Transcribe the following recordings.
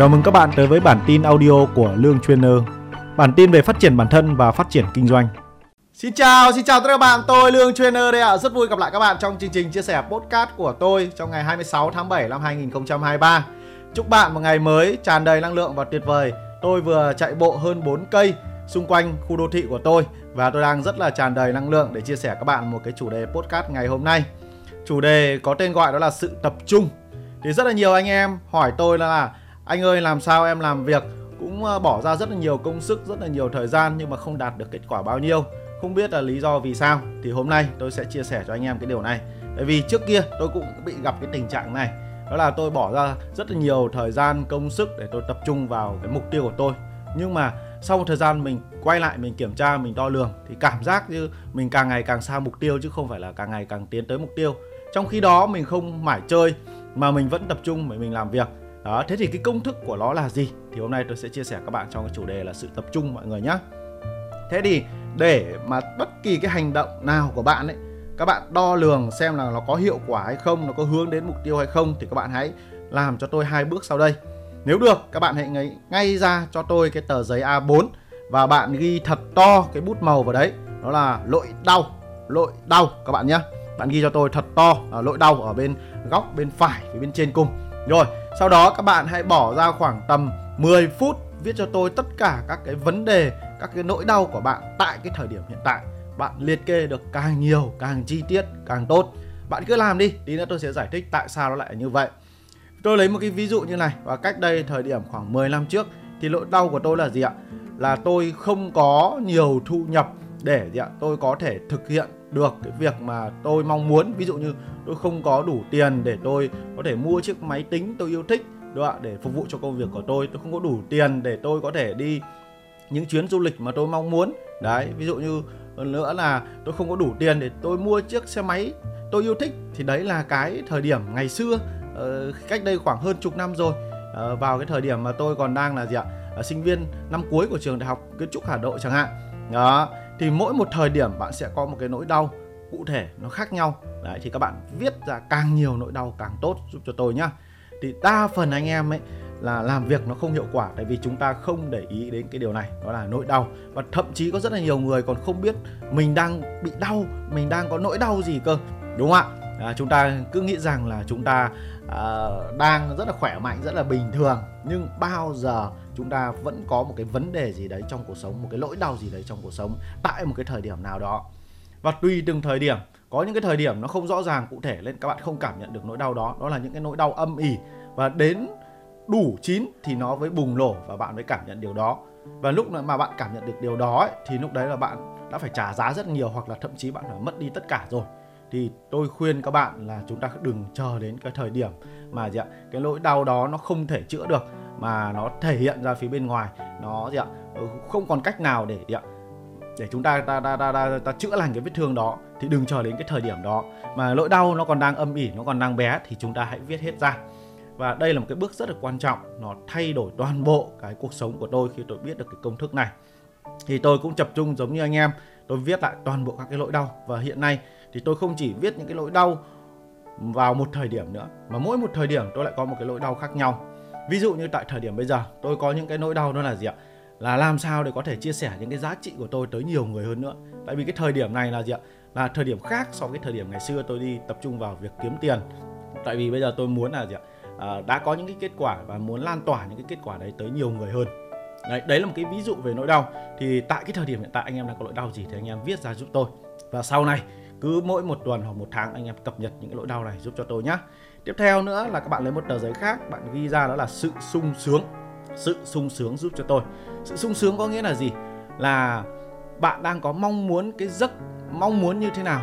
Chào mừng các bạn tới với bản tin audio của Lương Trainer. Bản tin về phát triển bản thân và phát triển kinh doanh. Xin chào, xin chào tất cả các bạn, tôi Lương Trainer đây ạ. Rất vui gặp lại các bạn trong chương trình chia sẻ podcast của tôi trong ngày 26 tháng 7 năm 2023. Chúc bạn một ngày mới tràn đầy năng lượng và tuyệt vời. Tôi vừa chạy bộ hơn 4 cây xung quanh khu đô thị của tôi và tôi đang rất là tràn đầy năng lượng để chia sẻ các bạn một cái chủ đề podcast ngày hôm nay. Chủ đề có tên gọi đó là sự tập trung. Thì rất là nhiều anh em hỏi tôi là anh ơi làm sao em làm việc cũng ờ, bỏ ra rất là nhiều công sức, rất là nhiều thời gian nhưng mà không đạt được kết quả bao nhiêu. Không biết là lý do vì sao thì hôm nay tôi sẽ chia sẻ cho anh em cái điều này. Tại vì trước kia tôi cũng bị gặp cái tình trạng này. Đó là tôi bỏ ra rất là nhiều thời gian, công sức để tôi tập trung vào cái mục tiêu của tôi. Nhưng mà sau một thời gian mình quay lại mình kiểm tra mình đo lường thì cảm giác như mình càng ngày càng xa mục tiêu chứ không phải là càng ngày càng tiến tới mục tiêu trong khi đó mình không mải chơi mà mình vẫn tập trung để mình làm việc đó thế thì cái công thức của nó là gì? Thì hôm nay tôi sẽ chia sẻ các bạn trong cái chủ đề là sự tập trung mọi người nhé thế thì để mà bất kỳ cái hành động nào của bạn ấy các bạn đo lường xem là nó có hiệu quả hay không nó có hướng đến mục tiêu hay không thì các bạn hãy làm cho tôi hai bước sau đây. Nếu được các bạn hãy ngay, ngay ra cho tôi cái tờ giấy A4 và bạn ghi thật to cái bút màu vào đấy. Đó là lội đau lội đau các bạn nhé bạn ghi cho tôi thật to à, lỗi đau ở bên góc bên phải phía bên trên cùng rồi, sau đó các bạn hãy bỏ ra khoảng tầm 10 phút viết cho tôi tất cả các cái vấn đề, các cái nỗi đau của bạn tại cái thời điểm hiện tại. Bạn liệt kê được càng nhiều, càng chi tiết, càng tốt. Bạn cứ làm đi, tí nữa tôi sẽ giải thích tại sao nó lại như vậy. Tôi lấy một cái ví dụ như này, và cách đây thời điểm khoảng 10 năm trước thì nỗi đau của tôi là gì ạ? Là tôi không có nhiều thu nhập để gì ạ? Tôi có thể thực hiện được cái việc mà tôi mong muốn. Ví dụ như tôi không có đủ tiền để tôi có thể mua chiếc máy tính tôi yêu thích, đúng không ạ? Để phục vụ cho công việc của tôi. Tôi không có đủ tiền để tôi có thể đi những chuyến du lịch mà tôi mong muốn. Đấy, ví dụ như nữa là tôi không có đủ tiền để tôi mua chiếc xe máy tôi yêu thích. Thì đấy là cái thời điểm ngày xưa ờ, cách đây khoảng hơn chục năm rồi. Ờ, vào cái thời điểm mà tôi còn đang là gì ạ? Ờ, sinh viên năm cuối của trường đại học kiến trúc Hà Nội chẳng hạn. Đó thì mỗi một thời điểm bạn sẽ có một cái nỗi đau cụ thể nó khác nhau. Đấy thì các bạn viết ra càng nhiều nỗi đau càng tốt giúp cho tôi nhá. Thì đa phần anh em ấy là làm việc nó không hiệu quả tại vì chúng ta không để ý đến cái điều này đó là nỗi đau. Và thậm chí có rất là nhiều người còn không biết mình đang bị đau mình đang có nỗi đau gì cơ đúng không ạ? À, chúng ta cứ nghĩ rằng là chúng ta à, đang rất là khỏe mạnh rất là bình thường. Nhưng bao giờ chúng ta vẫn có một cái vấn đề gì đấy trong cuộc sống một cái lỗi đau gì đấy trong cuộc sống tại một cái thời điểm nào đó. Và tùy từng thời điểm có những cái thời điểm nó không rõ ràng cụ thể nên các bạn không cảm nhận được nỗi đau đó. Đó là những cái nỗi đau âm ỉ. Và đến đủ chín thì nó mới bùng nổ và bạn mới cảm nhận điều đó. Và lúc mà bạn cảm nhận được điều đó ấy, thì lúc đấy là bạn đã phải trả giá rất nhiều hoặc là thậm chí bạn phải mất đi tất cả rồi. Thì tôi khuyên các bạn là chúng ta đừng chờ đến cái thời điểm mà gì ạ cái nỗi đau đó nó không thể chữa được mà nó thể hiện ra phía bên ngoài. Nó gì ạ? Ừ, không còn cách nào để gì ạ? Để chúng ta ta, ta, ta, ta, ta chữa lành cái vết thương đó thì đừng chờ đến cái thời điểm đó. Mà nỗi đau nó còn đang âm ỉ nó còn đang bé thì chúng ta hãy viết hết ra. Và đây là một cái bước rất là quan trọng nó thay đổi toàn bộ cái cuộc sống của tôi khi tôi biết được cái công thức này. Thì tôi cũng tập trung giống như anh em tôi viết lại toàn bộ các cái nỗi đau. Và hiện nay thì tôi không chỉ viết những cái nỗi đau vào một thời điểm nữa mà mỗi một thời điểm tôi lại có một cái nỗi đau khác nhau ví dụ như tại thời điểm bây giờ tôi có những cái nỗi đau đó là gì ạ? Là làm sao để có thể chia sẻ những cái giá trị của tôi tới nhiều người hơn nữa? Tại vì cái thời điểm này là gì ạ? Là thời điểm khác so với thời điểm ngày xưa tôi đi tập trung vào việc kiếm tiền. Tại vì bây giờ tôi muốn là gì ạ? À, đã có những cái kết quả và muốn lan tỏa những cái kết quả đấy tới nhiều người hơn. Đấy, đấy là một cái ví dụ về nỗi đau. Thì tại cái thời điểm hiện tại anh em đang có nỗi đau gì thì anh em viết ra giúp tôi. Và sau này cứ mỗi một tuần hoặc một tháng anh em cập nhật những cái nỗi đau này giúp cho tôi nhé tiếp theo nữa là các bạn lấy một tờ giấy khác, bạn ghi ra đó là sự sung sướng. Sự sung sướng giúp cho tôi. Sự sung sướng có nghĩa là gì? Là bạn đang có mong muốn cái giấc, mong muốn như thế nào?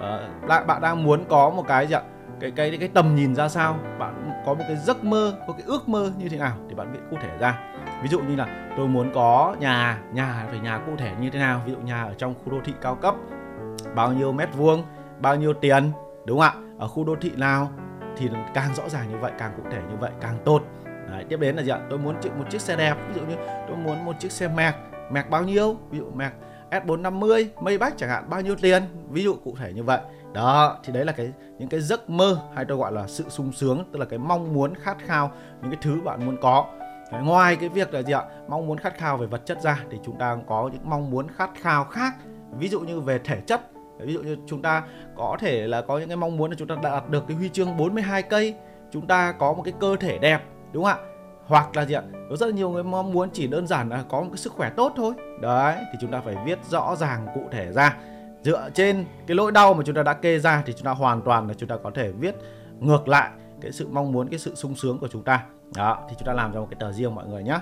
Ờ, bạn bạn đang muốn có một cái gì ạ? Cái cái cái tầm nhìn ra sao? Bạn có một cái giấc mơ, có cái ước mơ như thế nào thì bạn viết cụ thể ra. Ví dụ như là, tôi muốn có nhà nhà phải nhà cụ thể như thế nào? Ví dụ nhà ở trong khu đô thị cao cấp bao nhiêu mét vuông bao nhiêu tiền đúng không ạ? Ở khu đô thị nào thì càng rõ ràng như vậy càng cụ thể như vậy càng tốt. Đấy, tiếp đến là gì ạ? Tôi muốn một chiếc xe đẹp. Ví dụ như tôi muốn một chiếc xe Mac. Mac bao nhiêu? Ví dụ Mac S450 Maybach chẳng hạn bao nhiêu tiền? Ví dụ cụ thể như vậy. Đó thì đấy là cái những cái giấc mơ hay tôi gọi là sự sung sướng tức là cái mong muốn khát khao những cái thứ bạn muốn có. Đấy, ngoài cái việc là gì ạ? Mong muốn khát khao về vật chất ra thì chúng ta có những mong muốn khát khao khác ví dụ như về thể chất, ví dụ như chúng ta có thể là có những cái mong muốn là chúng ta đạt được cái huy chương 42 cây, chúng ta có một cái cơ thể đẹp, đúng không ạ? Hoặc là gì ạ? Có rất là nhiều người mong muốn chỉ đơn giản là có một cái sức khỏe tốt thôi. Đấy, thì chúng ta phải viết rõ ràng cụ thể ra. Dựa trên cái lỗi đau mà chúng ta đã kê ra thì chúng ta hoàn toàn là chúng ta có thể viết ngược lại cái sự mong muốn, cái sự sung sướng của chúng ta. Đó, thì chúng ta làm cho một cái tờ riêng mọi người nhé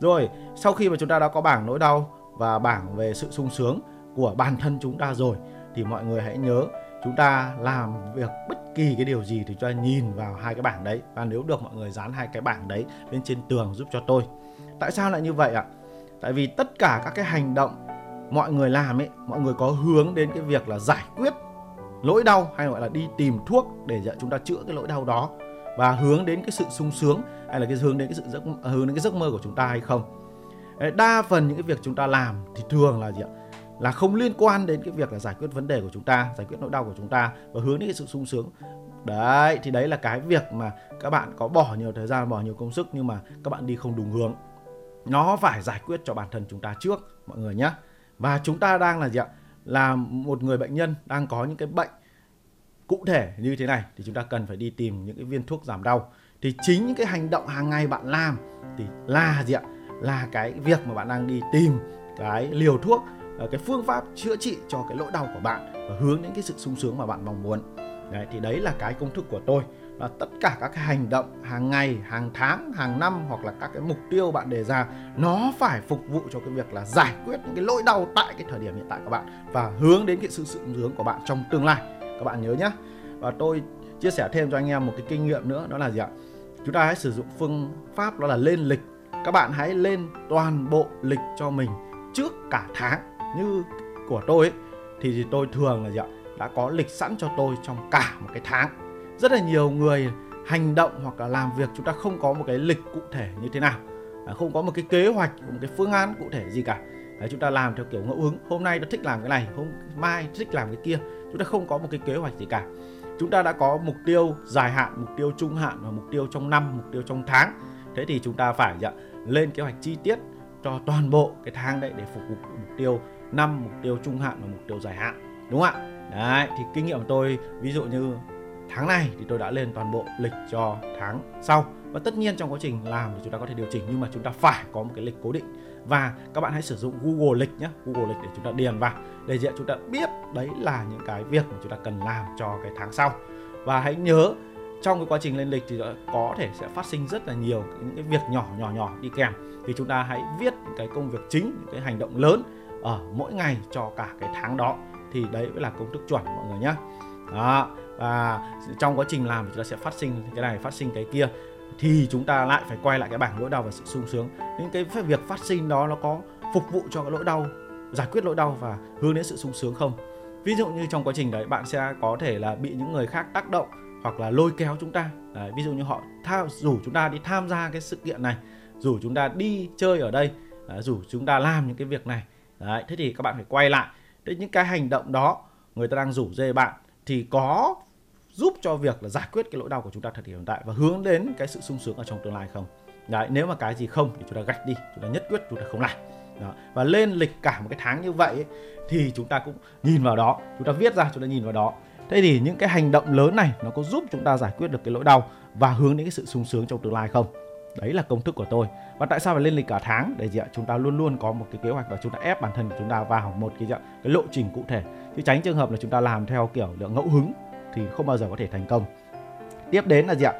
rồi, sau khi mà chúng ta đã có bảng nỗi đau và bảng về sự sung sướng của bản thân chúng ta rồi, thì mọi người hãy nhớ chúng ta làm việc bất kỳ cái điều gì thì cho nhìn vào hai cái bảng đấy. Và nếu được mọi người dán hai cái bảng đấy lên trên tường giúp cho tôi. Tại sao lại như vậy ạ? Tại vì tất cả các cái hành động mọi người làm ấy, mọi người có hướng đến cái việc là giải quyết lỗi đau hay gọi là đi tìm thuốc để chúng ta chữa cái lỗi đau đó. Và hướng đến cái sự sung sướng hay là cái hướng đến cái sự giấc, hướng đến cái giấc mơ của chúng ta hay không? Đa phần những cái việc chúng ta làm thì thường là gì ạ? Là không liên quan đến cái việc là giải quyết vấn đề của chúng ta, giải quyết nỗi đau của chúng ta và hướng đến cái sự sung sướng. Đấy, thì đấy là cái việc mà các bạn có bỏ nhiều thời gian, bỏ nhiều công sức nhưng mà các bạn đi không đúng hướng. Nó phải giải quyết cho bản thân chúng ta trước, mọi người nhé. Và chúng ta đang là gì ạ? Là một người bệnh nhân đang có những cái bệnh cụ thể như thế này, thì chúng ta cần phải đi tìm những cái viên thuốc giảm đau. Thì chính những cái hành động hàng ngày bạn làm thì là gì ạ? Là cái việc mà bạn đang đi tìm cái liều thuốc Ờ, cái phương pháp chữa trị cho cái lỗi đau của bạn và hướng đến cái sự sung sướng mà bạn mong muốn. Đấy, thì đấy là cái công thức của tôi. Là tất cả các cái hành động hàng ngày hàng tháng hàng năm hoặc là các cái mục tiêu bạn đề ra nó phải phục vụ cho cái việc là giải quyết những cái lỗi đau tại cái thời điểm hiện tại của bạn và hướng đến cái sự sung sướng của bạn trong tương lai. Các bạn nhớ nhé và tôi chia sẻ thêm cho anh em một cái kinh nghiệm nữa đó là gì ạ? Chúng ta hãy sử dụng phương pháp đó là lên lịch. Các bạn hãy lên toàn bộ lịch cho mình trước cả tháng như của tôi ấy, thì tôi thường là gì ạ đã có lịch sẵn cho tôi trong cả một cái tháng. Rất là nhiều người hành động hoặc là làm việc chúng ta không có một cái lịch cụ thể như thế nào à, không có một cái kế hoạch một cái phương án cụ thể gì cả. Đấy, chúng ta làm theo kiểu ngẫu hứng hôm nay tôi thích làm cái này hôm mai thích làm cái kia. Chúng ta không có một cái kế hoạch gì cả. Chúng ta đã có mục tiêu dài hạn mục tiêu trung hạn và mục tiêu trong năm mục tiêu trong tháng. Thế thì chúng ta phải dạ, lên kế hoạch chi tiết cho toàn bộ cái tháng đấy để phục vụ mục tiêu năm, mục tiêu trung hạn và mục tiêu dài hạn, đúng không ạ? Đấy, thì kinh nghiệm của tôi, ví dụ như tháng này thì tôi đã lên toàn bộ lịch cho tháng sau. Và tất nhiên trong quá trình làm thì chúng ta có thể điều chỉnh, nhưng mà chúng ta phải có một cái lịch cố định. Và các bạn hãy sử dụng Google lịch nhé Google lịch để chúng ta điền vào, để chúng ta biết đấy là những cái việc mà chúng ta cần làm cho cái tháng sau. Và hãy nhớ, trong cái quá trình lên lịch thì có thể sẽ phát sinh rất là nhiều những cái việc nhỏ nhỏ nhỏ đi kèm. Thì chúng ta hãy viết những cái công việc chính, những cái hành động lớn ở mỗi ngày cho cả cái tháng đó. Thì đấy mới là công thức chuẩn mọi người nhé đó và trong quá trình làm thì chúng ta sẽ phát sinh cái này phát sinh cái kia. Thì chúng ta lại phải quay lại cái bảng lỗi đau và sự sung sướng. Những cái việc phát sinh đó nó có phục vụ cho cái lỗi đau giải quyết lỗi đau và hướng đến sự sung sướng không? Ví dụ như trong quá trình đấy bạn sẽ có thể là bị những người khác tác động hoặc là lôi kéo chúng ta. Đấy, ví dụ như họ tha, rủ chúng ta đi tham gia cái sự kiện này rủ chúng ta đi chơi ở đây. Rủ chúng ta làm những cái việc này đấy, thế thì các bạn phải quay lại. Thế những cái hành động đó người ta đang rủ dê bạn thì có giúp cho việc là giải quyết cái lỗi đau của chúng ta thật hiện tại và hướng đến cái sự sung sướng ở trong tương lai không? Đấy nếu mà cái gì không thì chúng ta gạch đi chúng ta nhất quyết chúng ta không làm. Đó. và lên lịch cả một cái tháng như vậy ấy, thì chúng ta cũng nhìn vào đó chúng ta viết ra chúng ta nhìn vào đó. Thế thì những cái hành động lớn này nó có giúp chúng ta giải quyết được cái lỗi đau và hướng đến cái sự sung sướng trong tương lai không? Đấy là công thức của tôi. Và tại sao phải lên lịch cả tháng? Để gì ạ chúng ta luôn luôn có một cái kế hoạch và chúng ta ép bản thân của chúng ta vào một cái cái lộ trình cụ thể. Chứ tránh trường hợp là chúng ta làm theo kiểu ngẫu hứng thì không bao giờ có thể thành công. Tiếp đến là gì ạ?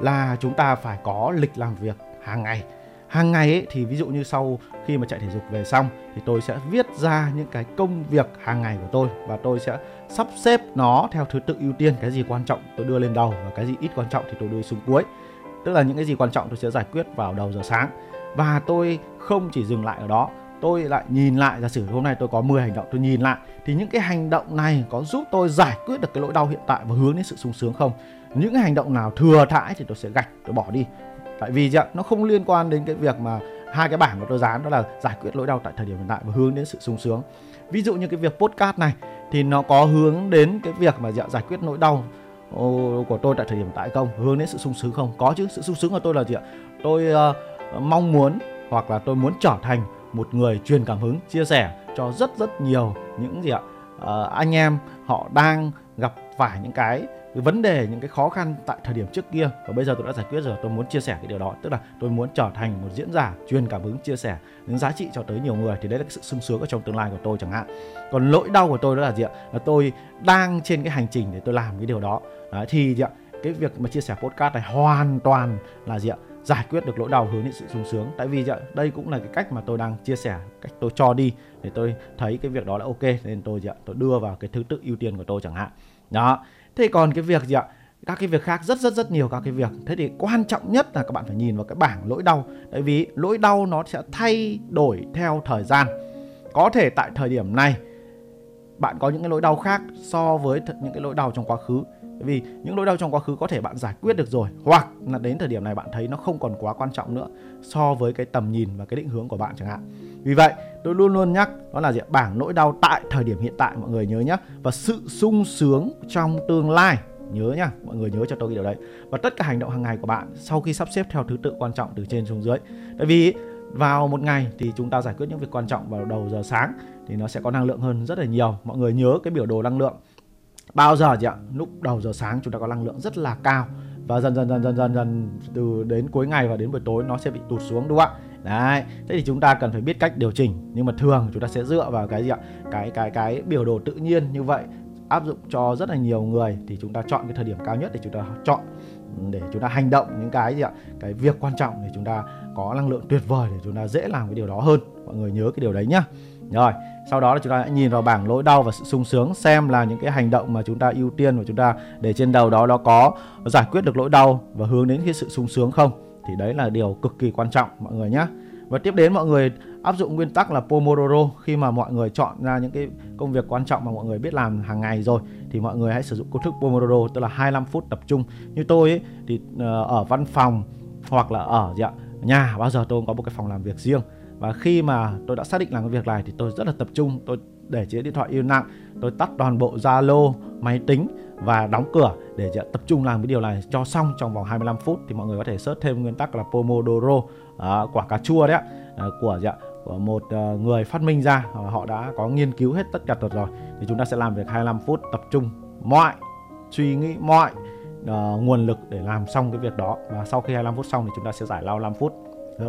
Là chúng ta phải có lịch làm việc hàng ngày. Hàng ngày ấy, thì ví dụ như sau khi mà chạy thể dục về xong thì tôi sẽ viết ra những cái công việc hàng ngày của tôi và tôi sẽ sắp xếp nó theo thứ tự ưu tiên. Cái gì quan trọng tôi đưa lên đầu và cái gì ít quan trọng thì tôi đưa xuống cuối tức là những cái gì quan trọng tôi sẽ giải quyết vào đầu giờ sáng. Và tôi không chỉ dừng lại ở đó, tôi lại nhìn lại, giả sử hôm nay tôi có 10 hành động, tôi nhìn lại, thì những cái hành động này có giúp tôi giải quyết được cái nỗi đau hiện tại và hướng đến sự sung sướng không? Những cái hành động nào thừa thãi thì tôi sẽ gạch, tôi bỏ đi. Tại vì gì nó không liên quan đến cái việc mà hai cái bảng mà tôi dán đó là giải quyết nỗi đau tại thời điểm hiện tại và hướng đến sự sung sướng. Ví dụ như cái việc podcast này thì nó có hướng đến cái việc mà giải quyết nỗi đau của tôi tại thời điểm hiện tại không hướng đến sự sung sướng không? Có chứ sự sung sướng của tôi là gì ạ? Tôi uh, mong muốn hoặc là tôi muốn trở thành một người truyền cảm hứng chia sẻ cho rất rất nhiều những gì ạ? Uh, anh em họ đang gặp phải những cái cái vấn đề những cái khó khăn tại thời điểm trước kia. Và bây giờ tôi đã giải quyết rồi tôi muốn chia sẻ cái điều đó. Tức là tôi muốn trở thành một diễn giả truyền cảm hứng chia sẻ những giá trị cho tới nhiều người. Thì đấy là cái sự sung sướng ở trong tương lai của tôi chẳng hạn. Còn nỗi đau của tôi đó là gì ạ? Là tôi đang trên cái hành trình để tôi làm cái điều đó. Đấy, thì gì ạ? Cái việc mà chia sẻ podcast này hoàn toàn là gì ạ? Giải quyết được nỗi đau hướng đến sự sung sướng. Tại vì dạ, đây cũng là cái cách mà tôi đang chia sẻ cách tôi cho đi để tôi thấy cái việc đó là ok. Nên tôi dạ, tôi đưa vào cái thứ tự ưu tiên của tôi chẳng hạn. Đó thế còn cái việc gì ạ? Các cái việc khác, rất rất rất nhiều các cái việc. Thế thì quan trọng nhất là các bạn phải nhìn vào cái bảng lỗi đau. Tại vì lỗi đau nó sẽ thay đổi theo thời gian. Có thể tại thời điểm này, bạn có những cái lỗi đau khác so với những cái lỗi đau trong quá khứ. Vì những lỗi đau trong quá khứ có thể bạn giải quyết được rồi, hoặc là đến thời điểm này bạn thấy nó không còn quá quan trọng nữa so với cái tầm nhìn và cái định hướng của bạn chẳng hạn vì vậy, tôi luôn luôn nhắc, đó là gì bảng nỗi đau tại thời điểm hiện tại, mọi người nhớ nhé và sự sung sướng trong tương lai, nhớ nhá. Mọi người nhớ cho tôi cái điều đấy. Và tất cả hành động hàng ngày của bạn sau khi sắp xếp theo thứ tự quan trọng từ trên xuống dưới. Tại vì vào một ngày thì chúng ta giải quyết những việc quan trọng vào đầu giờ sáng thì nó sẽ có năng lượng hơn rất là nhiều. Mọi người nhớ cái biểu đồ năng lượng. Bao giờ chị ạ? Lúc đầu giờ sáng chúng ta có năng lượng rất là cao. Và dần dần dần dần dần dần từ đến cuối ngày và đến buổi tối nó sẽ bị tụt xuống, đúng không ạ? Đấy thế thì chúng ta cần phải biết cách điều chỉnh nhưng mà thường chúng ta sẽ dựa vào cái gì ạ cái cái cái biểu đồ tự nhiên như vậy áp dụng cho rất là nhiều người thì chúng ta chọn cái thời điểm cao nhất để chúng ta chọn để chúng ta hành động những cái gì ạ cái việc quan trọng để chúng ta có năng lượng tuyệt vời để chúng ta dễ làm cái điều đó hơn mọi người nhớ cái điều đấy nhá rồi sau đó là chúng ta hãy nhìn vào bảng lỗi đau và sự sung sướng xem là những cái hành động mà chúng ta ưu tiên và chúng ta để trên đầu đó nó có giải quyết được lỗi đau và hướng đến cái sự sung sướng không thì đấy là điều cực kỳ quan trọng mọi người nhé và tiếp đến mọi người áp dụng nguyên tắc là Pomodoro. Khi mà mọi người chọn ra những cái công việc quan trọng mà mọi người biết làm hàng ngày rồi thì mọi người hãy sử dụng công thức Pomodoro tức là 25 phút tập trung. Như tôi ấy, thì ờ, ở văn phòng hoặc là ở dạ, nhà bao giờ tôi cũng có một cái phòng làm việc riêng. Và khi mà tôi đã xác định làm cái việc này thì tôi rất là tập trung tôi để chiếc điện thoại yêu lặng tôi tắt toàn bộ zalo máy tính và đóng cửa để tập trung làm cái điều này cho xong trong vòng 25 phút thì mọi người có thể search thêm nguyên tắc là Pomodoro à, quả cà chua đấy à, của dạ, của một uh, người phát minh ra à, họ đã có nghiên cứu hết tất cả thuật rồi. Thì chúng ta sẽ làm việc 25 phút tập trung mọi suy nghĩ mọi uh, nguồn lực để làm xong cái việc đó. Và sau khi 25 phút xong thì chúng ta sẽ giải lao 5 phút.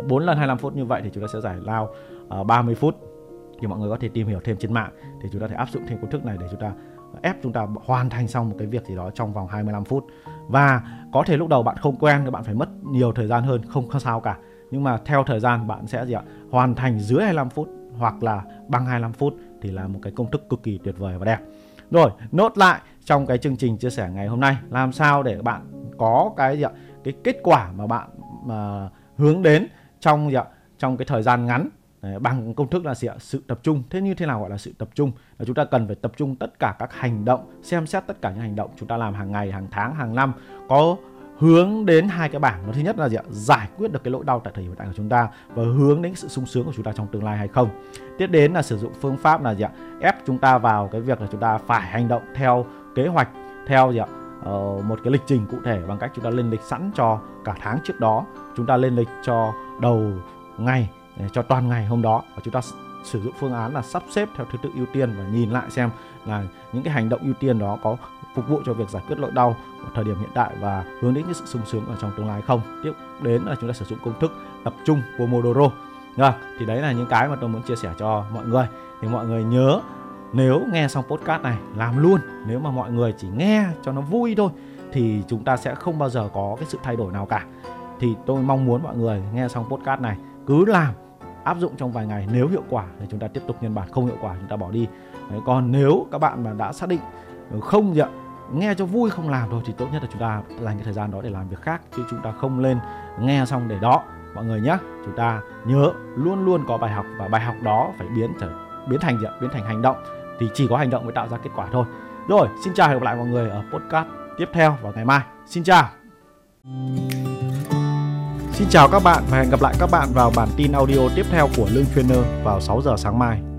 4 lần 25 phút như vậy thì chúng ta sẽ giải lao à, uh, 30 phút thì mọi người có thể tìm hiểu thêm trên mạng thì chúng ta thể áp dụng thêm công thức này để chúng ta ép chúng ta hoàn thành xong một cái việc gì đó trong vòng 25 phút. Và có thể lúc đầu bạn không quen thì bạn phải mất nhiều thời gian hơn, không có sao cả. Nhưng mà theo thời gian, bạn sẽ gì ạ? Hoàn thành dưới 25 phút hoặc là bằng 25 phút thì là một cái công thức cực kỳ tuyệt vời và đẹp. Rồi, nốt lại trong cái chương trình chia sẻ ngày hôm nay. Làm sao để bạn có cái gì ạ? Cái kết quả mà bạn mà hướng đến trong gì ạ? Trong cái thời gian ngắn Ờ, bằng công thức là gì ạ? sự tập trung. Thế như thế nào gọi là sự tập trung? Là chúng ta cần phải tập trung tất cả các hành động xem xét tất cả những hành động chúng ta làm hàng ngày hàng tháng hàng năm có hướng đến hai cái bảng. Nó thứ nhất là gì ạ? giải quyết được cái lỗi đau tại thời điểm hiện tại của chúng ta và hướng đến sự sung sướng của chúng ta trong tương lai hay không. Tiếp đến là sử dụng phương pháp là gì ạ? Ép chúng ta vào cái việc là chúng ta phải hành động theo kế hoạch theo gì ạ? Ờ, một cái lịch trình cụ thể bằng cách chúng ta lên lịch sẵn cho cả tháng trước đó. Chúng ta lên lịch cho đầu ngày cho toàn ngày hôm đó, và chúng ta sử dụng phương án là sắp xếp theo thứ tự ưu tiên và nhìn lại xem là những cái hành động ưu tiên đó có phục vụ cho việc giải quyết nỗi đau ở thời điểm hiện tại và hướng đến cái sự sung sướng ở trong tương lai không. Tiếp đến là chúng ta sử dụng công thức tập trung Pomodoro. Rồi thì đấy là những cái mà tôi muốn chia sẻ cho mọi người. Thì mọi người nhớ, nếu nghe xong podcast này, làm luôn. Nếu mà mọi người chỉ nghe cho nó vui thôi, thì chúng ta sẽ không bao giờ có cái sự thay đổi nào cả. Thì tôi mong muốn mọi người nghe xong podcast này, cứ làm áp dụng trong vài ngày nếu hiệu quả thì chúng ta tiếp tục nhân bản không hiệu quả chúng ta bỏ đi. Đấy, còn nếu các bạn mà đã xác định không gì ạ nghe cho vui không làm thôi thì tốt nhất là chúng ta dành cái thời gian đó để làm việc khác chứ chúng ta không lên nghe xong để đó. Mọi người nhé chúng ta nhớ luôn luôn có bài học và bài học đó phải biến trở biến thành gì ạ? Biến thành hành động. Thì chỉ có hành động mới tạo ra kết quả thôi. Rồi xin chào và hẹn gặp lại mọi người ở podcast tiếp theo vào ngày mai. Xin chào. Xin chào các bạn và hẹn gặp lại các bạn vào bản tin audio tiếp theo của Lương Trainer vào 6 giờ sáng mai.